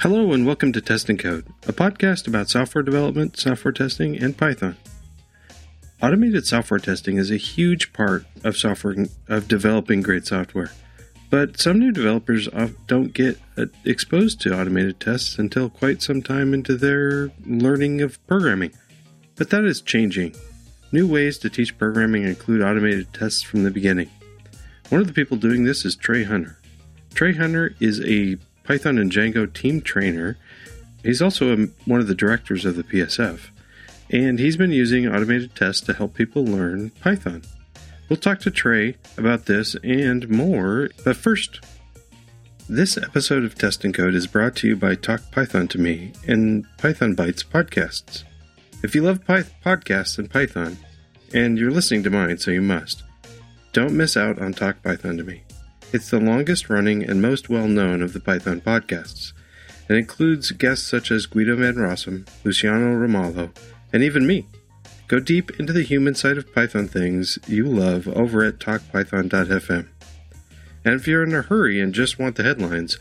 Hello and welcome to Testing Code, a podcast about software development, software testing, and Python. Automated software testing is a huge part of software of developing great software. But some new developers don't get uh, exposed to automated tests until quite some time into their learning of programming. But that is changing. New ways to teach programming include automated tests from the beginning. One of the people doing this is Trey Hunner. Trey Hunner is a Python and Django team trainer. He's also a, one of the directors of the PSF, and he's been using automated tests to help people learn Python. We'll talk to Trey about this and more, but first, this episode of Testing Code is brought to you by Talk Python to Me and Python Bytes podcasts. If you love Py- podcasts and Python, and you're listening to mine, so you must, don't miss out on Talk Python to Me. It's the longest running and most well known of the Python podcasts, and includes guests such as Guido Van Rossum, Luciano Ramalho, and even me. Go deep into the human side of Python things you love over at talkpython.fm. And if you're in a hurry and just want the headlines,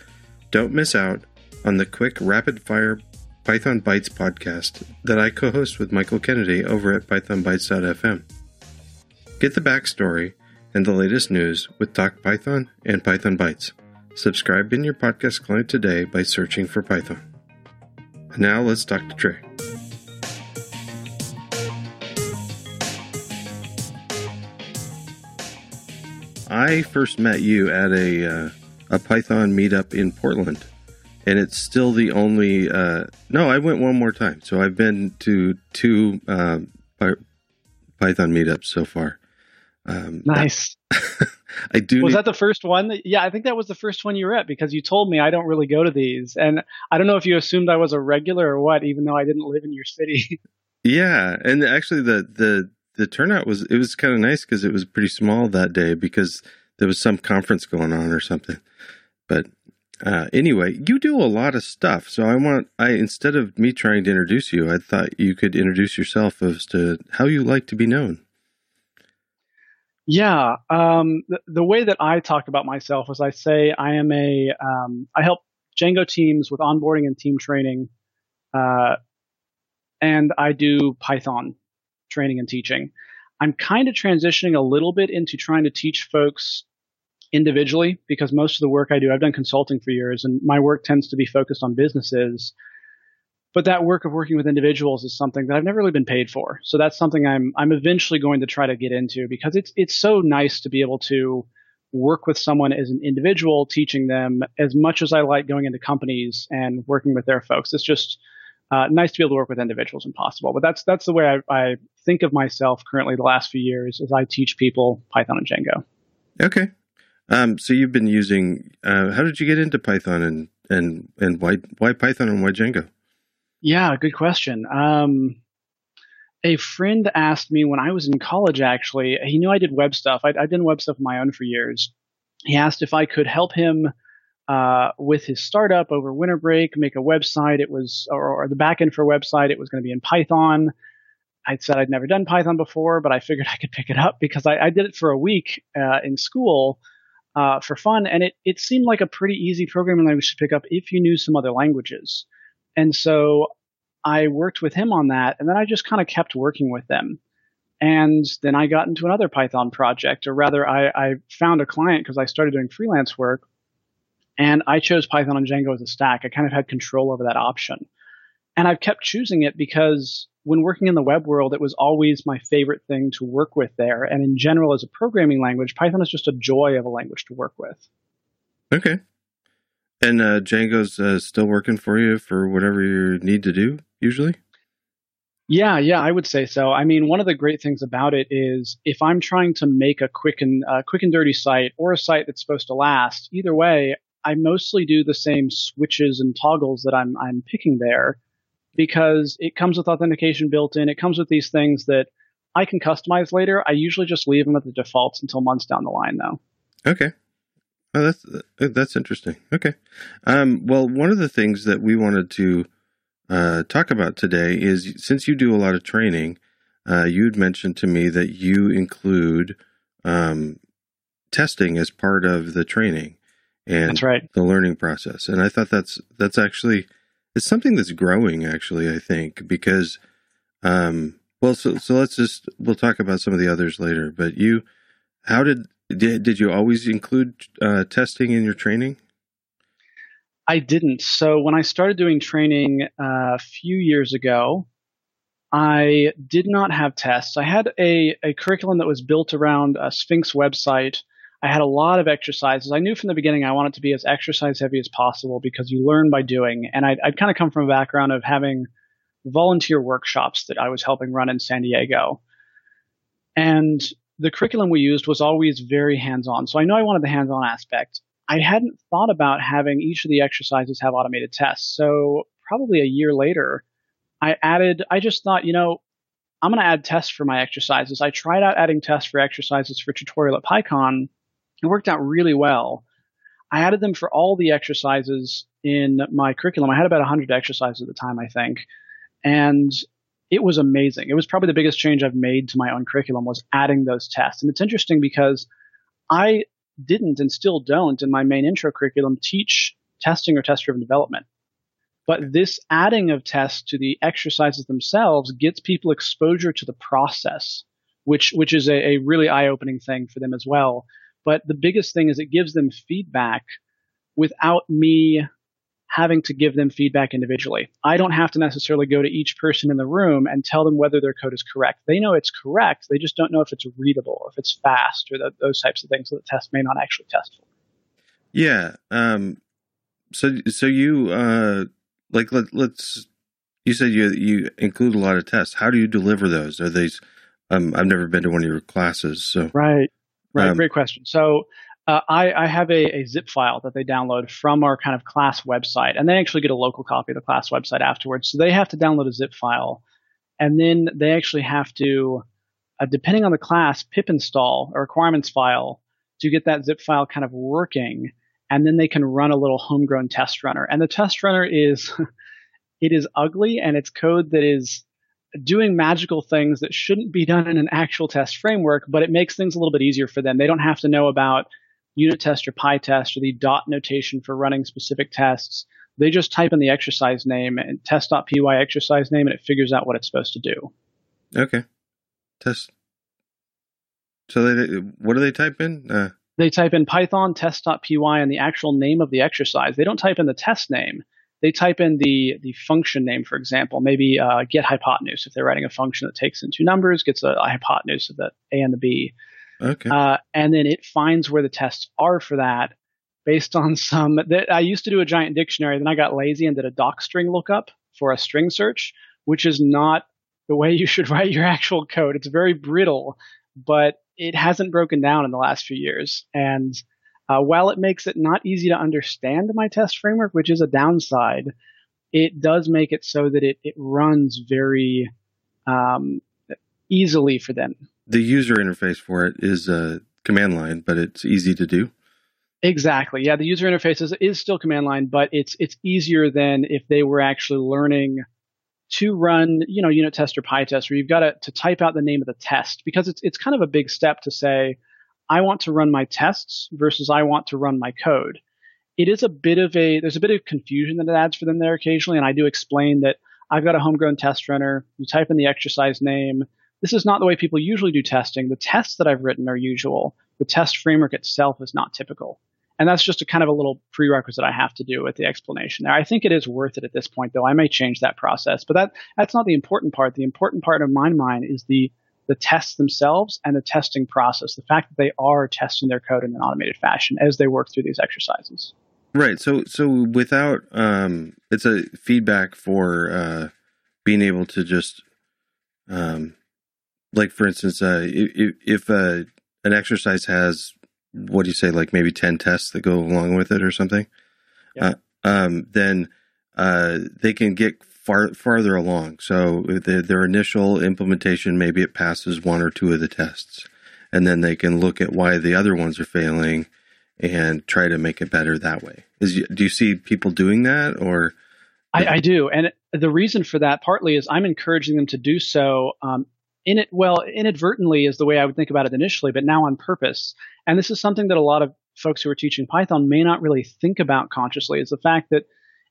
don't miss out on the quick, rapid fire Python Bytes podcast that I co host with Michael Kennedy over at pythonbytes.fm. Get the backstory and the latest news with Talk Python and Python Bytes. Subscribe in your podcast client today by searching for Python. Now let's talk to Trey. I first met you at a uh, a Python meetup in Portland, and it's still the only. Uh, no, I went one more time, so I've been to two uh, Python meetups so far. Um, nice. I do. Was need- that the first one? Yeah, I think that was the first one you were at because you told me I don't really go to these, and I don't know if you assumed I was a regular or what, even though I didn't live in your city. yeah, and actually the the the turnout was it was kind of nice because it was pretty small that day because there was some conference going on or something. But uh, anyway, you do a lot of stuff, so I want I instead of me trying to introduce you, I thought you could introduce yourself as to how you like to be known. Yeah, um, the, the, way that I talk about myself is I say I am a um, I help Django teams with onboarding and team training, uh, and I do Python training and teaching. I'm kind of transitioning a little bit into trying to teach folks individually because most of the work I do, I've done consulting for years, and my work tends to be focused on businesses but that work of working with individuals is something that I've never really been paid for. So that's something I'm I'm eventually going to try to get into because it's it's so nice to be able to work with someone as an individual, teaching them as much as I like going into companies and working with their folks. It's just uh, nice to be able to work with individuals when possible. But that's that's the way I, I think of myself currently. The last few years, as I teach people Python and Django. Okay. Um, so you've been using. Uh, how did you get into Python and and and why why Python and why Django? Yeah, good question. Um, a friend asked me when I was in college, actually, he knew I did web stuff. I'd, I'd done web stuff of my own for years. He asked if I could help him uh, with his startup over winter break, make a website. It was, or, or the backend for a website, it was going to be in Python. I said I'd never done Python before, but I figured I could pick it up because I, I did it for a week uh, in school uh, for fun, and it, it seemed like a pretty easy programming language to pick up if you knew some other languages. And so I worked with him on that, and then I just kind of kept working with them. And then I got into another Python project, or rather, I, I found a client because I started doing freelance work, and I chose Python and Django as a stack. I kind of had control over that option. And I've kept choosing it because when working in the web world, it was always my favorite thing to work with there. And in general, as a programming language, Python is just a joy of a language to work with. Okay. And uh, Django's uh, still working for you for whatever you need to do usually. Yeah, yeah, I would say so. I mean, one of the great things about it is if I'm trying to make a quick and uh, quick and dirty site or a site that's supposed to last, either way, I mostly do the same switches and toggles that I'm I'm picking there because it comes with authentication built in. It comes with these things that I can customize later. I usually just leave them at the defaults until months down the line, though. Okay. Oh, that's that's interesting. Okay. Um, well, one of the things that we wanted to uh, talk about today is since you do a lot of training, uh, you'd mentioned to me that you include um, testing as part of the training. and that's right. the learning process. And I thought that's that's actually it's something that's growing actually, I think, because um well so so let's just we'll talk about some of the others later, but you how did did, did you always include uh, testing in your training? I didn't. So when I started doing training uh, a few years ago, I did not have tests. I had a, a curriculum that was built around a Sphinx website. I had a lot of exercises. I knew from the beginning I wanted to be as exercise heavy as possible because you learn by doing. And I'd, I'd kind of come from a background of having volunteer workshops that I was helping run in San Diego. And the curriculum we used was always very hands on. So I know I wanted the hands on aspect. I hadn't thought about having each of the exercises have automated tests. So probably a year later, I added, I just thought, you know, I'm going to add tests for my exercises. I tried out adding tests for exercises for tutorial at PyCon. It worked out really well. I added them for all the exercises in my curriculum. I had about 100 exercises at the time, I think. And it was amazing. It was probably the biggest change I've made to my own curriculum was adding those tests. And it's interesting because I didn't and still don't in my main intro curriculum teach testing or test driven development. But this adding of tests to the exercises themselves gets people exposure to the process, which, which is a, a really eye opening thing for them as well. But the biggest thing is it gives them feedback without me having to give them feedback individually. I don't have to necessarily go to each person in the room and tell them whether their code is correct. They know it's correct. They just don't know if it's readable or if it's fast or the, those types of things that the test may not actually test for. Yeah. Um, so, so you, uh, like, let, let's, you said you, you include a lot of tests. How do you deliver those? Are these, um, I've never been to one of your classes. So, right. Right. Um, Great question. So, uh, I, I, have a, a, zip file that they download from our kind of class website, and they actually get a local copy of the class website afterwards. So they have to download a zip file, and then they actually have to, uh, depending on the class, pip install a requirements file to get that zip file kind of working, and then they can run a little homegrown test runner. And the test runner is, it is ugly, and it's code that is doing magical things that shouldn't be done in an actual test framework, but it makes things a little bit easier for them. They don't have to know about unit test or PyTest or the dot notation for running specific tests. They just type in the exercise name and test.py exercise name and it figures out what it's supposed to do. Okay. Test. So they, what do they type in? Uh, they type in Python test.py and the actual name of the exercise. They don't type in the test name. They type in the the function name, for example, maybe uh, get hypotenuse. If they're writing a function that takes in two numbers, gets a, a hypotenuse of the a and the b. Okay. Uh, and then it finds where the tests are for that based on some that I used to do a giant dictionary, then I got lazy and did a docstring lookup for a string search, which is not the way you should write your actual code. It's very brittle, but it hasn't broken down in the last few years. And uh, while it makes it not easy to understand my test framework, which is a downside, it does make it so that it, it runs very um, easily for them the user interface for it is a command line, but it's easy to do. Exactly. Yeah, the user interface is, is still command line, but it's it's easier than if they were actually learning to run, you know, unit test or PyTest, where you've got to, to type out the name of the test because it's it's kind of a big step to say, I want to run my tests versus I want to run my code. It is a bit of a there's a bit of confusion that it adds for them there occasionally, and I do explain that I've got a homegrown test runner. You type in the exercise name, this is not the way people usually do testing. The tests that I've written are usual. The test framework itself is not typical. And that's just a kind of a little prerequisite I have to do with the explanation there. I think it is worth it at this point, though. I may change that process, but that that's not the important part. The important part of my mind is the the tests themselves and the testing process. The fact that they are testing their code in an automated fashion as they work through these exercises. Right. So so without um, it's a feedback for uh, being able to just um, like for instance, uh, if, if uh, an exercise has what do you say, like maybe ten tests that go along with it or something, yeah. uh, um, then uh, they can get far farther along. So the, their initial implementation, maybe it passes one or two of the tests, and then they can look at why the other ones are failing and try to make it better that way. Is do you see people doing that or? I, I, do, and the reason for that partly is I'm encouraging them to do so um, in it well inadvertently is the way I would think about it initially, but now on purpose. And this is something that a lot of folks who are teaching Python may not really think about consciously is the fact that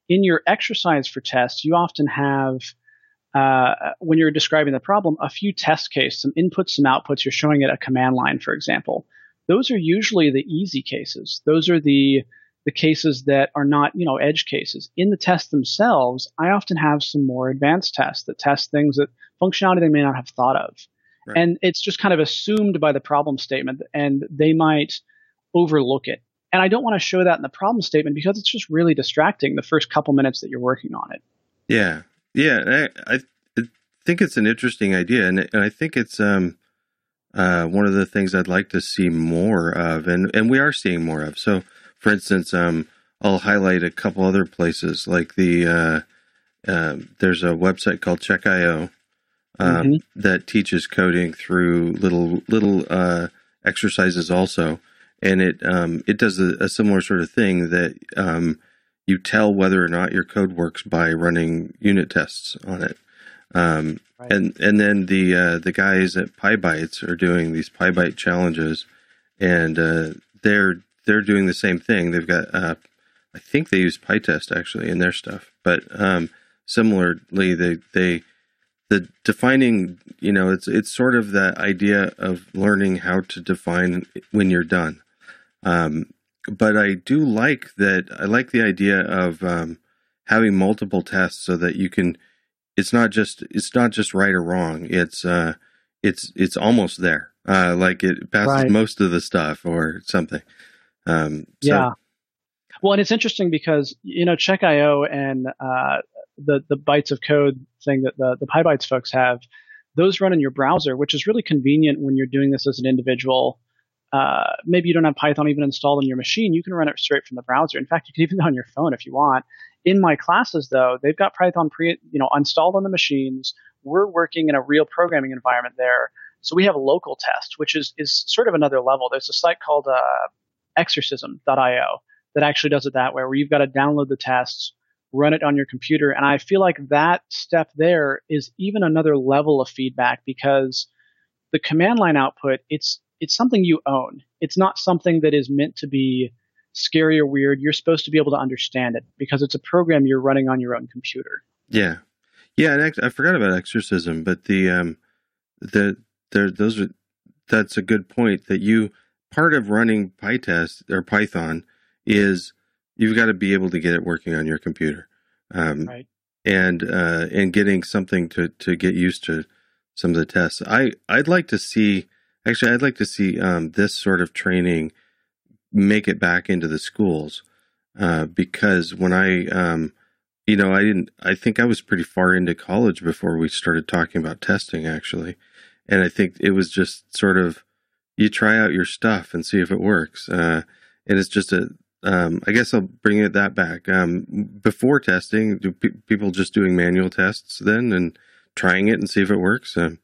in your exercise for tests, you often have uh, when you're describing the problem, a few test cases, some inputs, some outputs. You're showing it a command line, for example. Those are usually the easy cases. Those are the the cases that are not, you know, edge cases. In the tests themselves, I often have some more advanced tests that test things that functionality they may not have thought of. Right. And it's just kind of assumed by the problem statement and they might overlook it. And I don't want to show that in the problem statement because it's just really distracting the first couple minutes that you're working on it. Yeah. Yeah, I, I think it's an interesting idea, and, and I think it's um, uh, one of the things I'd like to see more of, and, and we are seeing more of. So, for instance, um, I'll highlight a couple other places, like the uh, uh, there's a website called CheckiO um, mm-hmm. that teaches coding through little little uh, exercises also, and it um, it does a, a, similar sort of thing that um, you tell whether or not your code works by running unit tests on it. Um, right. And and then the uh, the guys at PyBites are doing these PyBite challenges, and uh, they're they're doing the same thing. They've got uh, I think they use PyTest actually in their stuff, but um, similarly they they the defining you know it's it's sort of that idea of learning how to define when you're done. Um, but I do like that. I like the idea of um, having multiple tests so that you can. It's not just it's not just right or wrong. It's uh, it's it's almost there. Uh, like it passes right. most of the stuff or something. Um, so. Yeah. Well, and it's interesting because you know CheckiO and uh, the the bytes of code thing that the the PyBites folks have, those run in your browser, which is really convenient when you're doing this as an individual uh, maybe you don't have Python even installed on your machine, you can run it straight from the browser. In fact, you can even do on your phone if you want. In my classes, though, they've got Python pre, you know, installed on the machines. We're working in a real programming environment there, so we have a local test, which is is sort of another level. There's a site called uh, Exercism.io that actually does it that way, where you've got to download the tests, run it on your computer, and I feel like that step there is even another level of feedback because the command line output, it's it's something you own. It's not something that is meant to be scary or weird. You're supposed to be able to understand it because it's a program you're running on your own computer. Yeah, yeah. And I forgot about Exercism, but the um, the there those are that's a good point that you part of running PyTest or Python is you've got to be able to get it working on your computer, um, right? And uh, and getting something to to get used to some of the tests. I I'd like to see Actually, I'd like to see um, this sort of training make it back into the schools uh, because when I, um, you know, I didn't. I think I was pretty far into college before we started talking about testing, actually, and I think it was just sort of you try out your stuff and see if it works, uh, and it's just a. Um, I guess I'll bring it that back. Um, before testing, do pe- people just doing manual tests then and trying it and see if it works? Um,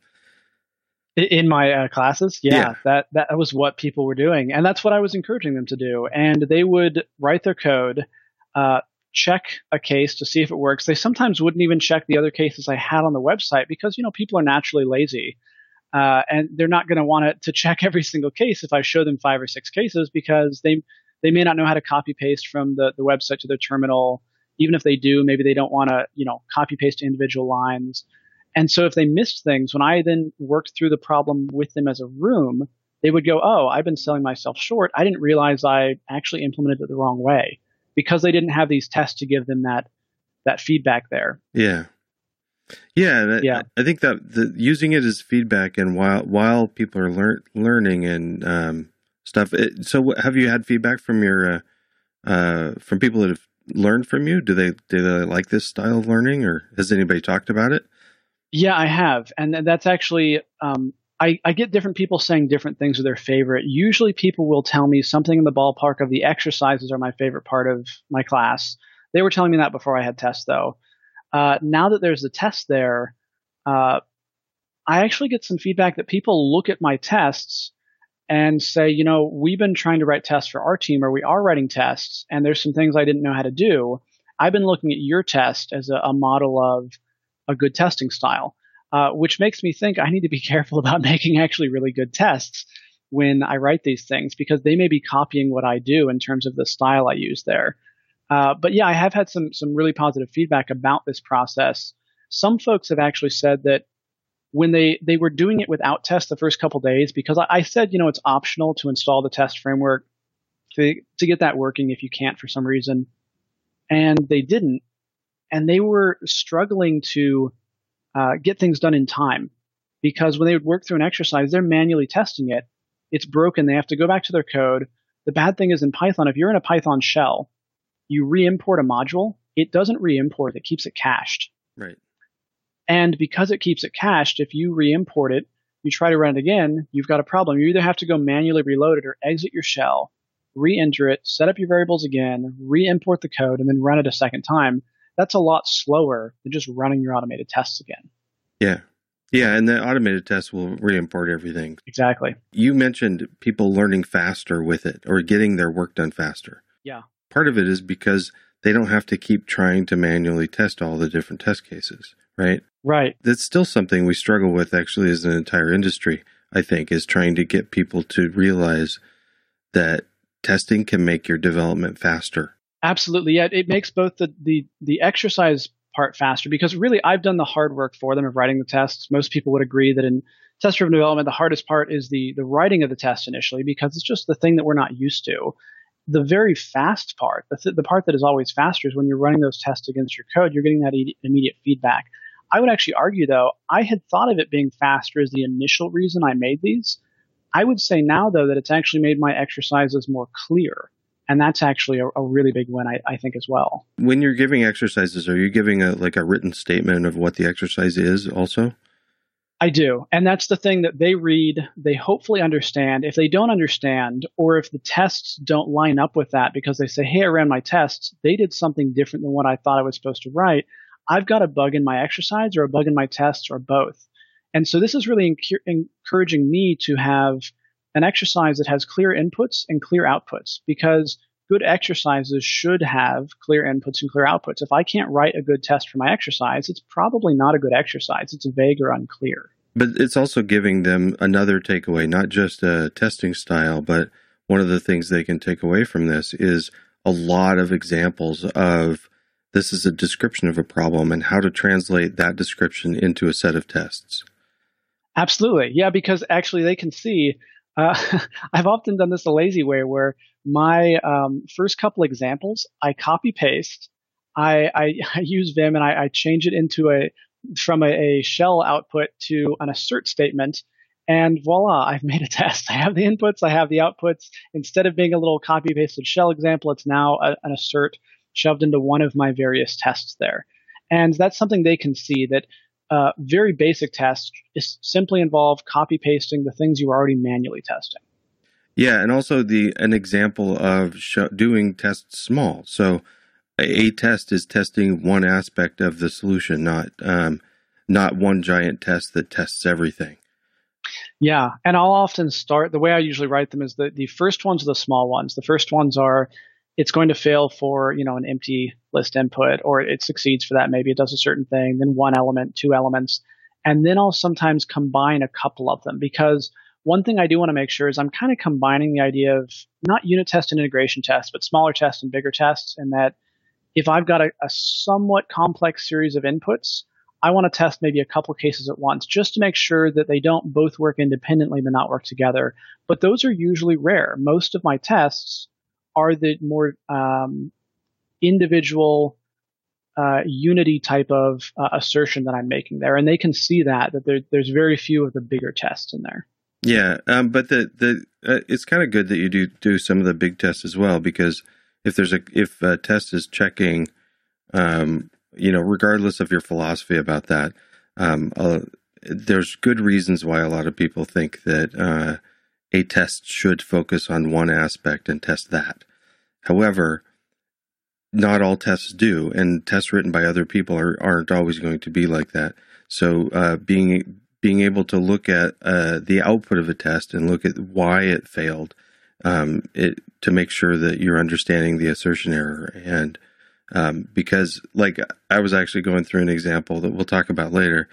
in my uh, classes? Yeah, yeah, that that was what people were doing. And that's what i was encouraging them to do. And they would write their code uh, check a case to see if it works. They sometimes wouldn't even check the other cases i had on the website because you know people are naturally lazy uh, and they're not going to want to check every single case if i show them five or six cases because they they may not know how to copy paste from the, the website to their terminal even if they do maybe they don't want to you know copy paste individual lines and so if they missed things, when I then worked through the problem with them as a room, they would go, Oh, I've been selling myself short. I didn't realize I actually implemented it the wrong way because they didn't have these tests to give them that, that feedback there. Yeah. Yeah, that, yeah. I think that the, using it as feedback and while while people are lear- learning and um, stuff. It, so, have you had feedback from your uh, uh, from people that have learned from you? Do they do they like this style of learning, or has anybody talked about it? Yeah, I have, and that's actually um, I, I, get different people saying different things are their favorite. Usually, people will tell me something in the ballpark of the exercises are my favorite part of my class. They were telling me that before I had tests, though. Uh, now that there's a test there, uh, I actually get some feedback that people look at my tests and say, you know, we've been trying to write tests for our team, or we are writing tests, and there's some things I didn't know how to do. I've been looking at your test as a, a model of a good testing style, uh, which makes me think I need to be careful about making actually really good tests. when I write these things because they may be copying what I do in terms of the style I use there. Uh, but yeah, I have had some some really positive feedback about this process. Some folks have actually said that when they they were doing it without test the first couple days because I, I said you know it's optional to install the test framework to to get that working if you can't for some reason, and they didn't, and they were struggling to uh, get things done in time because when they would work through an exercise, they're manually testing it. It's broken. They have to go back to their code. The bad thing is in Python, if you're in a Python shell, you re-import a module, it doesn't re-import, it keeps it cached. Right. And because it keeps it cached, if you re-import it, you try to run it again, you've got a problem. You either have to go manually reload it or exit your shell, re-enter it, set up your variables again, re-import the code, and then run it a second time. That's a lot slower than just running your automated tests again. Yeah. Yeah, and the automated tests will re-import everything. Exactly. You mentioned people learning faster with it or getting their work done faster. Yeah. Part of it is because they don't have to keep trying to manually test all the different test cases, right? Right. That's still something we struggle with actually as an entire industry, I think, is trying to get people to realize that testing can make your development faster. Absolutely. Yeah, it makes both the the the exercise part faster because really I've done the hard work for them of writing the tests. Most people would agree that in test driven development, the hardest part is the the writing of the test initially because it's just the thing that we're not used to. The very fast part, the, th- the part that is always faster, is when you're running those tests against your code, you're getting that e- immediate feedback. I would actually argue, though, I had thought of it being faster as the initial reason I made these. I would say now, though, that it's actually made my exercises more clear and that's actually a, a really big win, I, I, think, as well. When you're giving exercises, are you giving a like a written statement of what the exercise is? Also, I do, and that's the thing that they read. They hopefully understand. If they don't understand, or if the tests don't line up with that, because they say, "Hey, I ran my tests. They did something different than what I thought I was supposed to write." I've got a bug in my exercise, or a bug in my tests, or both. And so this is really encouraging me to have an exercise that has clear inputs and clear outputs because good exercises should have clear inputs and clear outputs. If I can't write a good test for my exercise, it's probably not a good exercise. It's vague or unclear. But it's also giving them another takeaway, not just a testing style, but one of the things they can take away from this is a lot of examples of this is a description of a problem and how to translate that description into a set of tests. Absolutely. Yeah, because actually they can see uh, I've often done this a lazy way where my um, first couple examples I copy paste, I, I, I use Vim and I, I, change it into a from a, a, shell output to an assert statement, and voila, I've made a test. I have the inputs, I have the outputs. Instead of being a little copy pasted shell example, it's now a, an assert shoved into one of my various tests there. And that's something they can see that uh, very basic tests is simply involve copy pasting the things you are already manually testing. Yeah, and also the an example of doing tests small. So a, a, test is testing one aspect of the solution, not um, not one giant test that tests everything. Yeah, and I'll often start the way I usually write them is that the first ones are the small ones. The first ones are it's going to fail for you know an empty list input or it succeeds for that. Maybe it does a certain thing then one element two elements and then i'll sometimes combine a couple of them. Because one thing i do want to make sure is i'm kind of combining the idea of not unit test and integration tests but smaller tests and bigger tests and that if i've got a, a somewhat complex series of inputs i want to test maybe a couple cases at once just to make sure that they don't both work independently but not work together. But those are usually rare. Most of my tests are the more um, individual uh, unity type of uh, assertion that I'm making there, and they can see that that there, there's very few of the bigger tests in there. Yeah, um, but the the uh, it's kind of good that you do do some of the big tests as well because if there's a if a test is checking, um, you know, regardless of your philosophy about that, um, uh, there's good reasons why a lot of people think that uh, a test should focus on one aspect and test that. However, not all tests do, and tests written by other people are, aren't always going to be like that. So, uh, being being able to look at uh, the output of a test and look at why it failed, um, it to make sure that you're understanding the assertion error, and um, because like I was actually going through an example that we'll talk about later,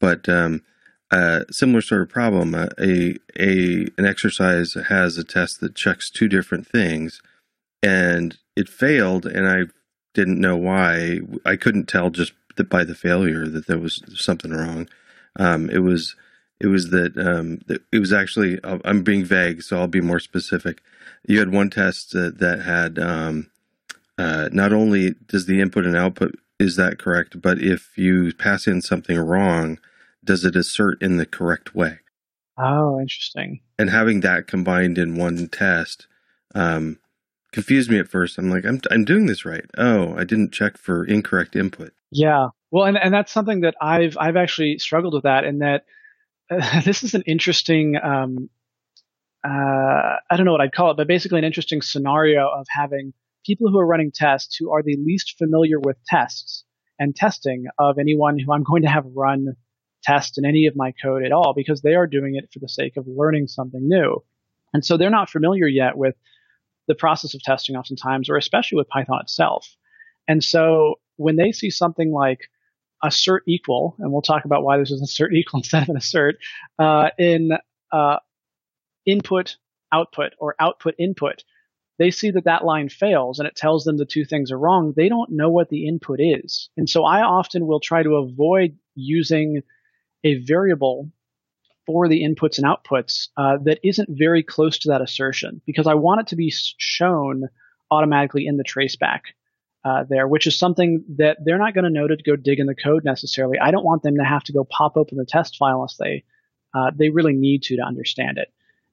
but um, uh, similar sort of problem. Uh, a a an exercise has a test that checks two different things, and it failed, and I didn't know why. I couldn't tell just by the failure that there was something wrong. Um, it was it was that, um, that it was actually I'm being vague, so I'll be more specific. You had one test that, that had um, uh, not only does the input and output is that correct, but if you pass in something wrong, does it assert in the correct way? Oh, interesting. And having that combined in one test um, confused me at first. I'm like, I'm I'm doing this right. Oh, I didn't check for incorrect input. Yeah. Well, and and that's something that I've I've actually struggled with that, in that uh, this is an interesting. Um, uh, I don't know what I'd call it, but basically an interesting scenario of having people who are running tests who are the least familiar with tests and testing of anyone who I'm going to have run tests in any of my code at all because they are doing it for the sake of learning something new. And so they're not familiar yet with the process of testing oftentimes, or especially with Python itself. And so when they see something like assert equal, and we'll talk about why this is assert equal instead of an assert, uh, in uh, input output or output input, they see that that line fails and it tells them the two things are wrong. They don't know what the input is. And so I often will try to avoid using a variable for the inputs and outputs uh, that isn't very close to that assertion because I want it to be shown automatically in the traceback uh, there, which is something that they're not going to know to go dig in the code necessarily. I don't want them to have to go pop open the test file unless they uh, they really need to to understand it.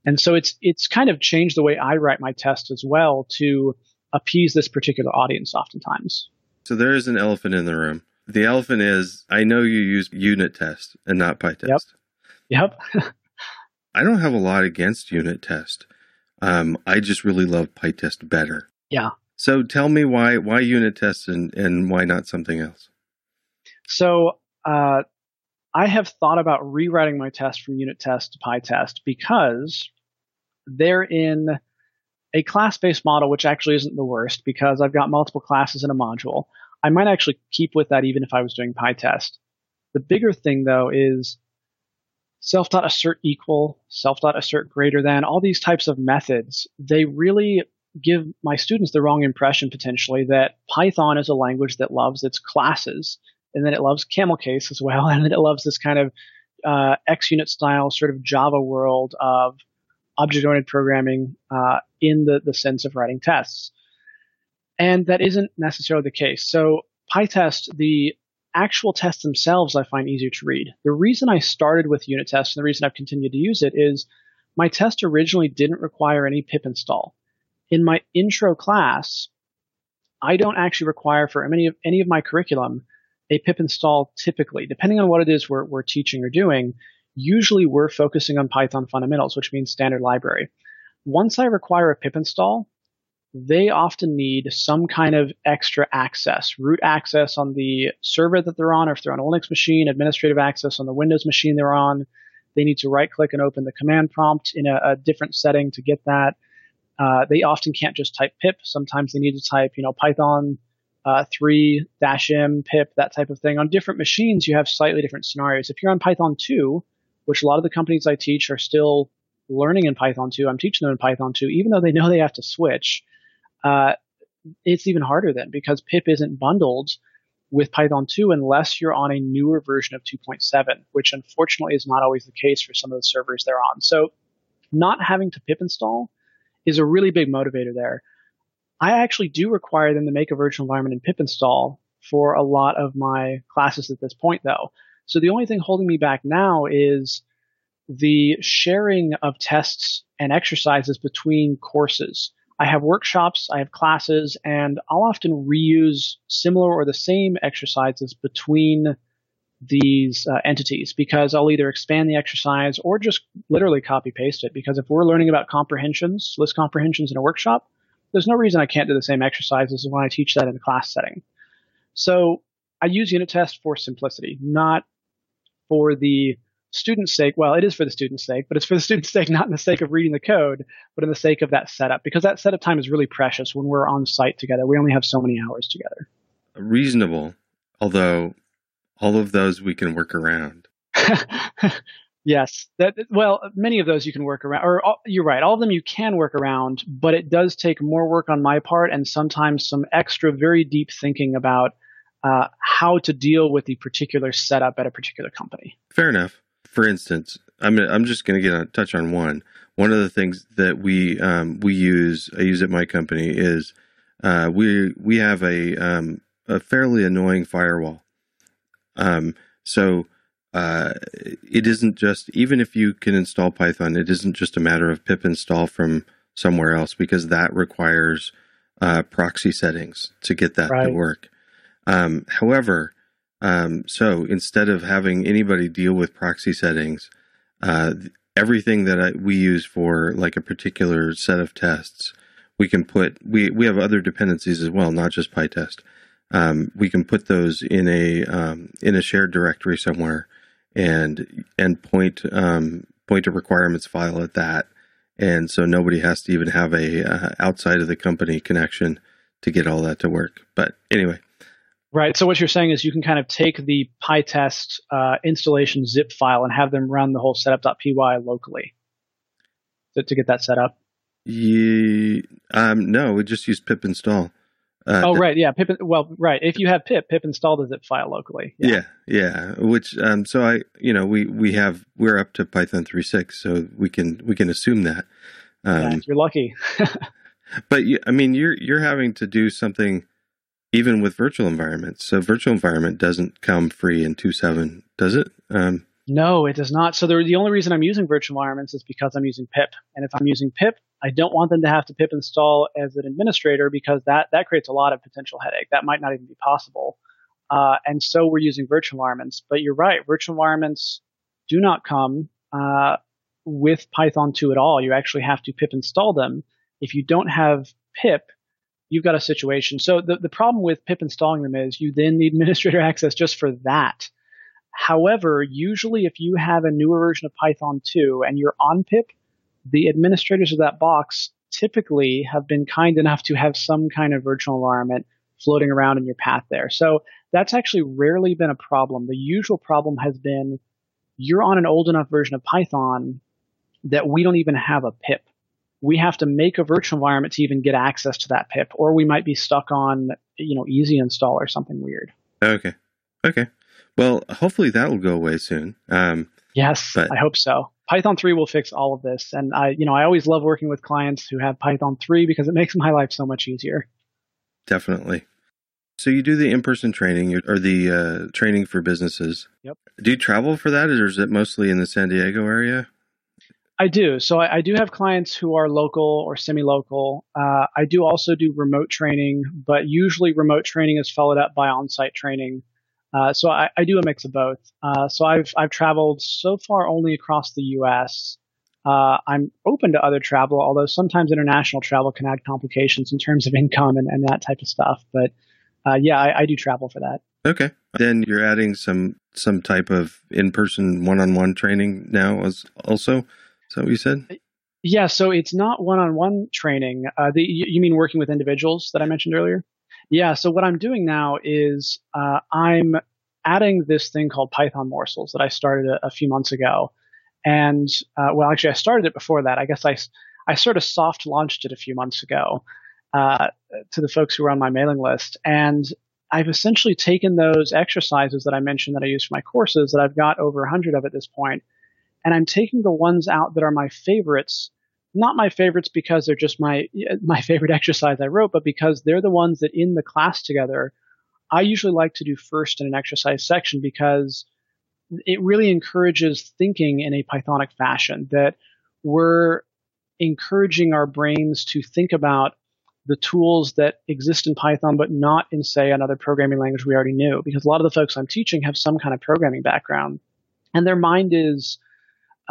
And so it's it's kind of changed the way I write my tests as well to appease this particular audience oftentimes. So there is an elephant in the room. The elephant is I know you use unit test and not PyTest. Yep. Yep. I don't have a lot against unit test. Um, I just really love PyTest better. Yeah. So tell me why why unit test and, and why not something else? So uh, I have thought about rewriting my test from unit test to PyTest because they're in a class based model, which actually isn't the worst because I've got multiple classes in a module. I might actually keep with that even if I was doing PyTest. The bigger thing though is self.assert equal, self.assert greater than, all these types of methods, they really give my students the wrong impression potentially that Python is a language that loves its classes and then it loves camel case as well, and it loves this kind of uh, XUnit style sort of Java world of object oriented programming uh, in the, the sense of writing tests. And that isn't necessarily the case. So PyTest, the actual tests themselves, I find easier to read. The reason I started with unit tests and the reason I've continued to use it is my test originally didn't require any pip install. In my intro class, I don't actually require for any of, any of my curriculum a pip install typically, depending on what it is we're, we're teaching or doing, usually we're focusing on Python fundamentals, which means standard library. Once I require a pip install, they often need some kind of extra access, root access on the server that they're on, or if they're on a Linux machine, administrative access on the Windows machine they're on. They need to right click and open the command prompt in a, a different setting to get that. Uh, they often can't just type pip. Sometimes they need to type, you know, Python uh, 3 dash m pip that type of thing on different machines you have slightly different scenarios if you're on python 2 which a lot of the companies i teach are still learning in python 2 i'm teaching them in python 2 even though they know they have to switch uh, it's even harder then because pip isn't bundled with python 2 unless you're on a newer version of 2.7 which unfortunately is not always the case for some of the servers they're on so not having to pip install is a really big motivator there I actually do require them to make a virtual environment in pip install for a lot of my classes at this point though. So the only thing holding me back now is the sharing of tests and exercises between courses. I have workshops, I have classes, and I'll often reuse similar or the same exercises between these uh, entities because I'll either expand the exercise or just literally copy paste it. Because if we're learning about comprehensions, list comprehensions in a workshop, there's no reason I can't do the same exercises when I teach that in a class setting. So I use unit test for simplicity, not for the student's sake. Well, it is for the student's sake, but it's for the student's sake, not in the sake of reading the code, but in the sake of that setup, because that setup time is really precious when we're on site together. We only have so many hours together. Reasonable, although all of those we can work around. yes. That well, many of those you can work around. Or you're right, all of them you can work around, but it does take more work on my part and sometimes some extra, very deep thinking about uh, how to deal with the particular setup at a particular company. Fair enough. For instance, I'm I'm just going to get a touch on one. One of the things that we um, we use I use at my company is uh, we we have a um, a fairly annoying firewall. Um, so uh, it isn't just even if you can install Python, it isn't just a matter of pip install from somewhere else because that requires uh, proxy settings to get that right. to work. Um, however, um, so instead of having anybody deal with proxy settings, uh, everything that I, we use for like a particular set of tests, we can put we we have other dependencies as well, not just PyTest. Um, we can put those in a um, in a shared directory somewhere, and and point um, point a requirements file at that, and so nobody has to even have a uh, outside of the company connection to get all that to work. But anyway, Right. So what you're saying is you can kind of take the PyTest uh, installation zip file and have them run the whole setup.py locally to, to get that set up. Yeah, um, no, we just use pip install. Uh, oh, right. Yeah. Pip. Well, right. If you have pip, pip install the zip file locally. Yeah. Yeah. yeah. Which, um, so I, you know, we, we have, we're up to Python 3.6, so we can, we can assume that. Um, yeah, you're lucky. but you, I mean, you're, you're having to do something even with virtual environments. So virtual environment doesn't come free in 2.7, does it? Um, no, it does not. So the, the only reason I'm using virtual environments is because I'm using pip. And if I'm using pip, I don't want them to have to pip install as an administrator because that, that creates a lot of potential headache. That might not even be possible. Uh, and so we're using virtual environments. But you're right, virtual environments do not come uh, with Python 2 at all. You actually have to pip install them. If you don't have pip, you've got a situation. So the, the problem with pip installing them is you then need administrator access just for that. However, usually if you have a newer version of Python 2 and you're on pip, the administrators of that box typically have been kind enough to have some kind of virtual environment floating around in your path there. So that's actually rarely been a problem. The usual problem has been you're on an old enough version of Python that we don't even have a pip we have to make a virtual environment to even get access to that pip, or we might be stuck on, you know, easy install or something weird. Okay. Okay. Well, hopefully that will go away soon. Um, yes, but... I hope so. Python 3 will fix all of this. And I, you know, I always love working with clients who have Python 3 because it makes my life so much easier. Definitely. So you do the in-person training or the uh, training for businesses. Yep. Do you travel for that, or is it mostly in the San Diego area? I do. So I, I, do have clients who are local or semi-local. Uh, I do also do remote training, but usually remote training is followed up by on-site training. Uh, so I, I, do a mix of both. Uh, so I've I've traveled so far only across the U.S. Uh, I'm open to other travel, although sometimes international travel can add complications in terms of income and, and that type of stuff. But uh, yeah, I, I do travel for that. Okay. Then you're adding some some type of in-person one-on-one training now as also. Is that what you said? Yeah, so it's not one-on-one training. Uh, the, you mean working with individuals that I mentioned earlier? Yeah. So what I'm doing now is uh, I'm adding this thing called Python Morsels that I started a, a few months ago, and uh, well, actually, I started it before that. I guess I I sort of soft launched it a few months ago uh, to the folks who are on my mailing list, and I've essentially taken those exercises that I mentioned that I use for my courses that I've got over a hundred of at this point, and I'm taking the ones out that are my favorites, not my favorites because they're just my my favorite exercise I wrote, but because they're the ones that in the class together I usually like to do first in an exercise section because it really encourages thinking in a Pythonic fashion that we're encouraging our brains to think about the tools that exist in Python, but not in, say, another programming language we already knew. Because a lot of the folks I'm teaching have some kind of programming background, and their mind is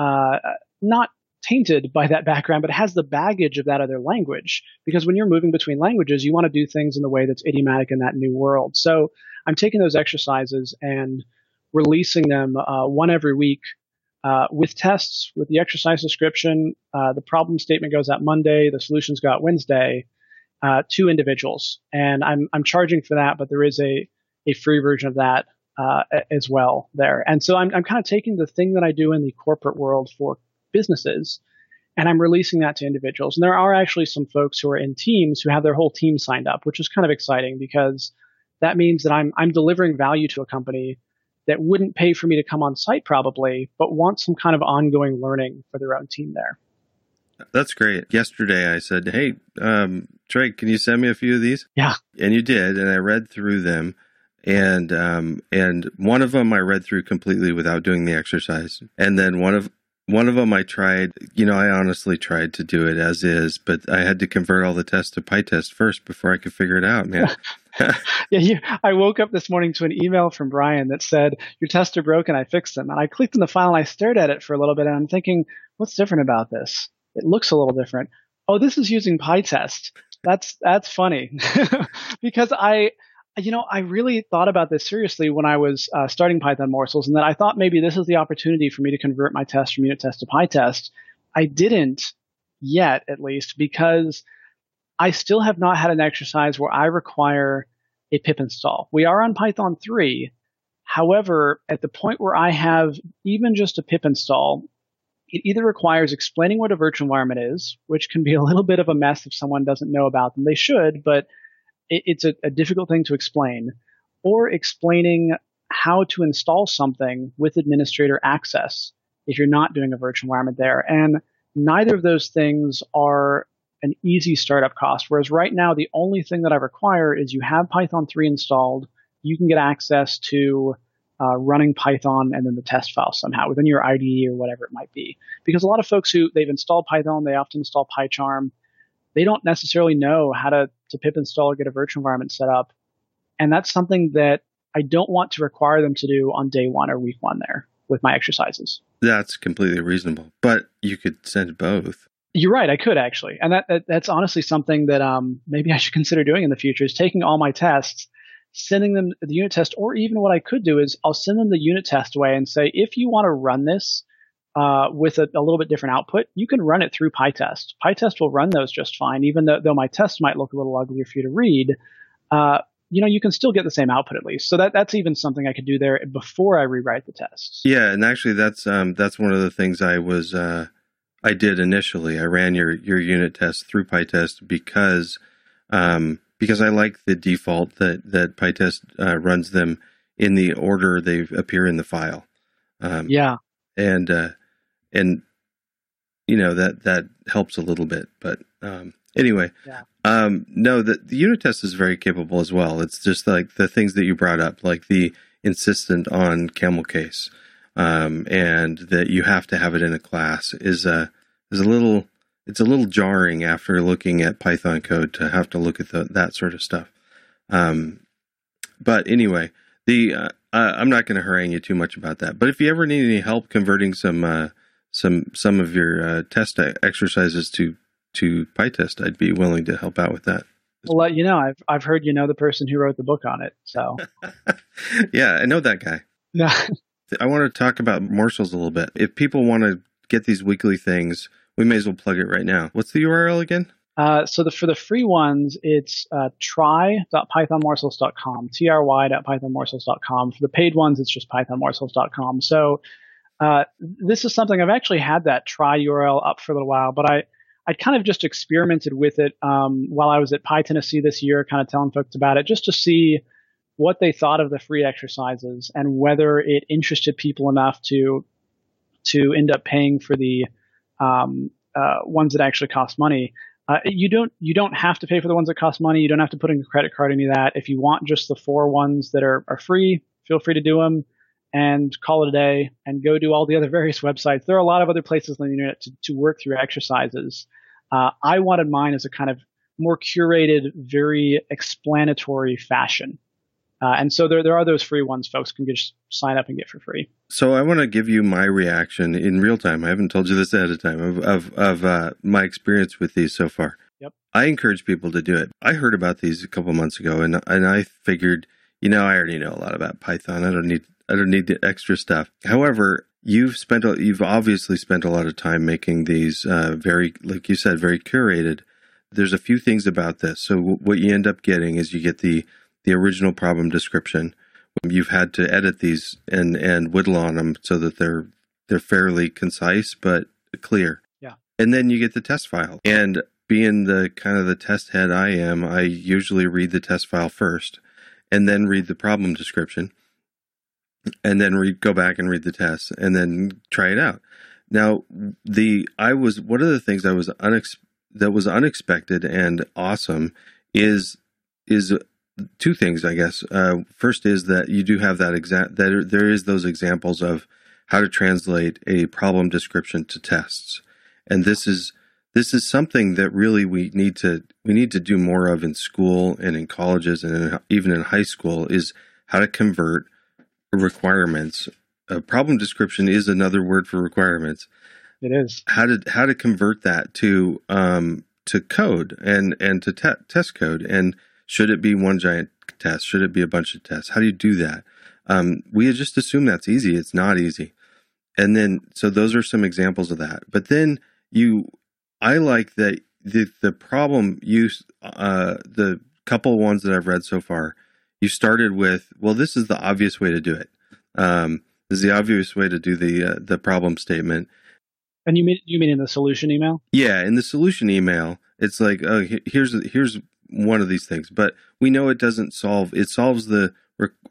uh, not tainted by that background, but has the baggage of that other language. Because when you're moving between languages, you want to do things in the way that's idiomatic in that new world. So I'm taking those exercises and releasing them uh, one every week uh, with tests, with the exercise description. Uh, the problem statement goes out Monday, the solutions go out Wednesday uh, to individuals, and I'm I'm charging for that, but there is a a free version of that uh, as well there. And so I'm, I'm kind of taking the thing that I do in the corporate world for businesses and I'm releasing that to individuals. And there are actually some folks who are in teams who have their whole team signed up, which is kind of exciting because that means that I'm, I'm delivering value to a company that wouldn't pay for me to come on site probably, but want some kind of ongoing learning for their own team there. That's great. Yesterday I said, Hey, um, Trey, can you send me a few of these? Yeah. And you did. And I read through them and um, and one of them I read through completely without doing the exercise, and then one of one of them I tried. You know, I honestly tried to do it as is, but I had to convert all the tests to PyTest first before I could figure it out, man. yeah, you, I woke up this morning to an email from Brian that said your tests are broken. I fixed them, and I clicked on the file and I stared at it for a little bit, and I'm thinking, what's different about this? It looks a little different. Oh, this is using PyTest. That's that's funny because I you know, I really thought about this seriously when I was uh, starting Python Morsels, and that I thought maybe this is the opportunity for me to convert my test from unit test to PyTest. I didn't yet, at least, because I still have not had an exercise where I require a pip install. We are on Python 3. However, at the point where I have even just a pip install, it either requires explaining what a virtual environment is, which can be a little bit of a mess if someone doesn't know about them. They should, but it, it's a, a difficult thing to explain, or explaining how to install something with administrator access if you're not doing a virtual environment there. And neither of those things are an easy startup cost. Whereas right now, the only thing that I require is you have Python 3 installed, you can get access to uh, running Python and then the test file somehow within your IDE or whatever it might be. Because a lot of folks who they've installed Python, they often install PyCharm, they don't necessarily know how to, to pip install or get a virtual environment set up. And that's something that I don't want to require them to do on day one or week one there with my exercises. That's completely reasonable, but you could send both. You're right. I could actually, and that, that that's honestly something that um, maybe I should consider doing in the future is taking all my tests, sending them the unit test, or even what I could do is I'll send them the unit test away and say, if you want to run this uh, with a, a, little bit different output, you can run it through PyTest. PyTest will run those just fine, even though, though my test might look a little uglier for you to read. Uh, you know, you can still get the same output at least. So that that's even something I could do there before I rewrite the tests. Yeah, and actually, that's um, that's one of the things I was uh, I did initially. I ran your your unit test through PyTest because um, because I like the default that that PyTest uh, runs them in the order they appear in the file. Um, yeah, and uh, and you know that that helps a little bit. But um, anyway, yeah. um, no, the, the unit test is very capable as well. It's just like the things that you brought up, like the insistent on camel case, um, and that you have to have it in a class is a is a little it's a little jarring after looking at Python code to have to look at the, that sort of stuff. Um, but anyway, the uh, I'm not going to harangue you too much about that. But if you ever need any help converting some uh, some some of your uh, test exercises to to PyTest, I'd be willing to help out with that. We'll let you know. I've I've heard you know the person who wrote the book on it. So yeah, I know that guy. Yeah. I want to talk about morsels a little bit. If people want to get these weekly things, we may as well plug it right now. What's the URL again? Uh, so the, for the free ones, it's uh, try.pythonmorsels.com, try.pythonmorsels.com. For the paid ones, it's just pythonmorsels.com. So uh, this is something I've actually had that try URL up for a little while, but I I kind of just experimented with it um, while I was at PyTennessee this year, kind of telling folks about it, just to see what they thought of the free exercises and whether it interested people enough to to end up paying for the um, uh, ones that actually cost money. Uh, you don't you don't have to pay for the ones that cost money. You don't have to put in a credit card any of that. If you want just the four ones that are, are free, feel free to do them and call it a day and go do all the other various websites. There are a lot of other places on the internet to, to work through exercises. Uh, I wanted mine as a kind of more curated, very explanatory fashion. Uh, and so there, there are those free ones folks can just sign up and get for free. So I want to give you my reaction in real time. I haven't told you this ahead of time of, of, of uh, my experience with these so far. Yep. I encourage people to do it. I heard about these a couple months ago and, and I figured, you know, I already know a lot about Python. I don't need I don't need the extra stuff. However, you've spent a, you've obviously spent a lot of time making these uh, very, like you said, very curated. There's a few things about this. So what you end up getting is you get the the original problem description, you've had to edit these and and whittle on them so that they're they're fairly concise but clear. Yeah. And then you get the test file. And being the kind of the test head I am, I usually read the test file first and then read the problem description and then read go back and read the test and then try it out. Now, the I was one of the things I was unex, that was unexpected and awesome is is two things, I guess. Uh, first is that you do have that exact that there is those examples of how to translate a problem description to tests, and this is this is something that really we need to we need to do more of in school and in colleges and in, even in high school is how to convert requirements. A problem description is another word for requirements. It is how to how to convert that to um, to code and and to te- test code and should it be one giant test? Should it be a bunch of tests? How do you do that? Um, we just assume that's easy. It's not easy. And then, so those are some examples of that. But then you, I like that the the problem you, uh, the couple ones that I've read so far, you started with, well, this is the obvious way to do it. Um, this is the obvious way to do the uh, the problem statement. And you mean you mean in the solution email? Yeah, in the solution email, it's like, oh, here's here's one of these things, but we know it doesn't solve. It solves the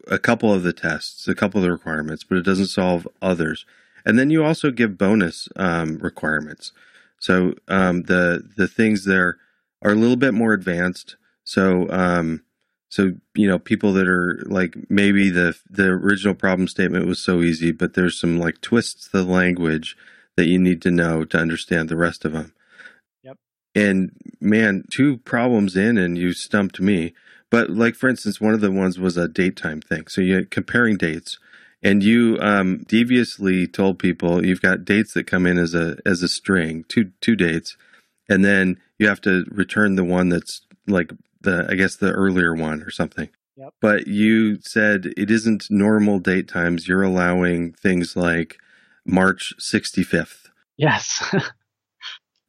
a couple of the tests, a couple of the requirements, but it doesn't solve others. And then you also give bonus um, requirements. So um, the the things there are a little bit more advanced. So um, so you know people that are like maybe the the original problem statement was so easy, but there's some like twists to the language that you need to know to understand the rest of them. Yep. And man, two problems in and you stumped me. But like for instance, one of the ones was a date time thing. So you're comparing dates and you um, deviously told people you've got dates that come in as a as a string, two two dates, and then you have to return the one that's like the I guess the earlier one or something. Yep. But you said it isn't normal date times. You're allowing things like March 65th. Yes.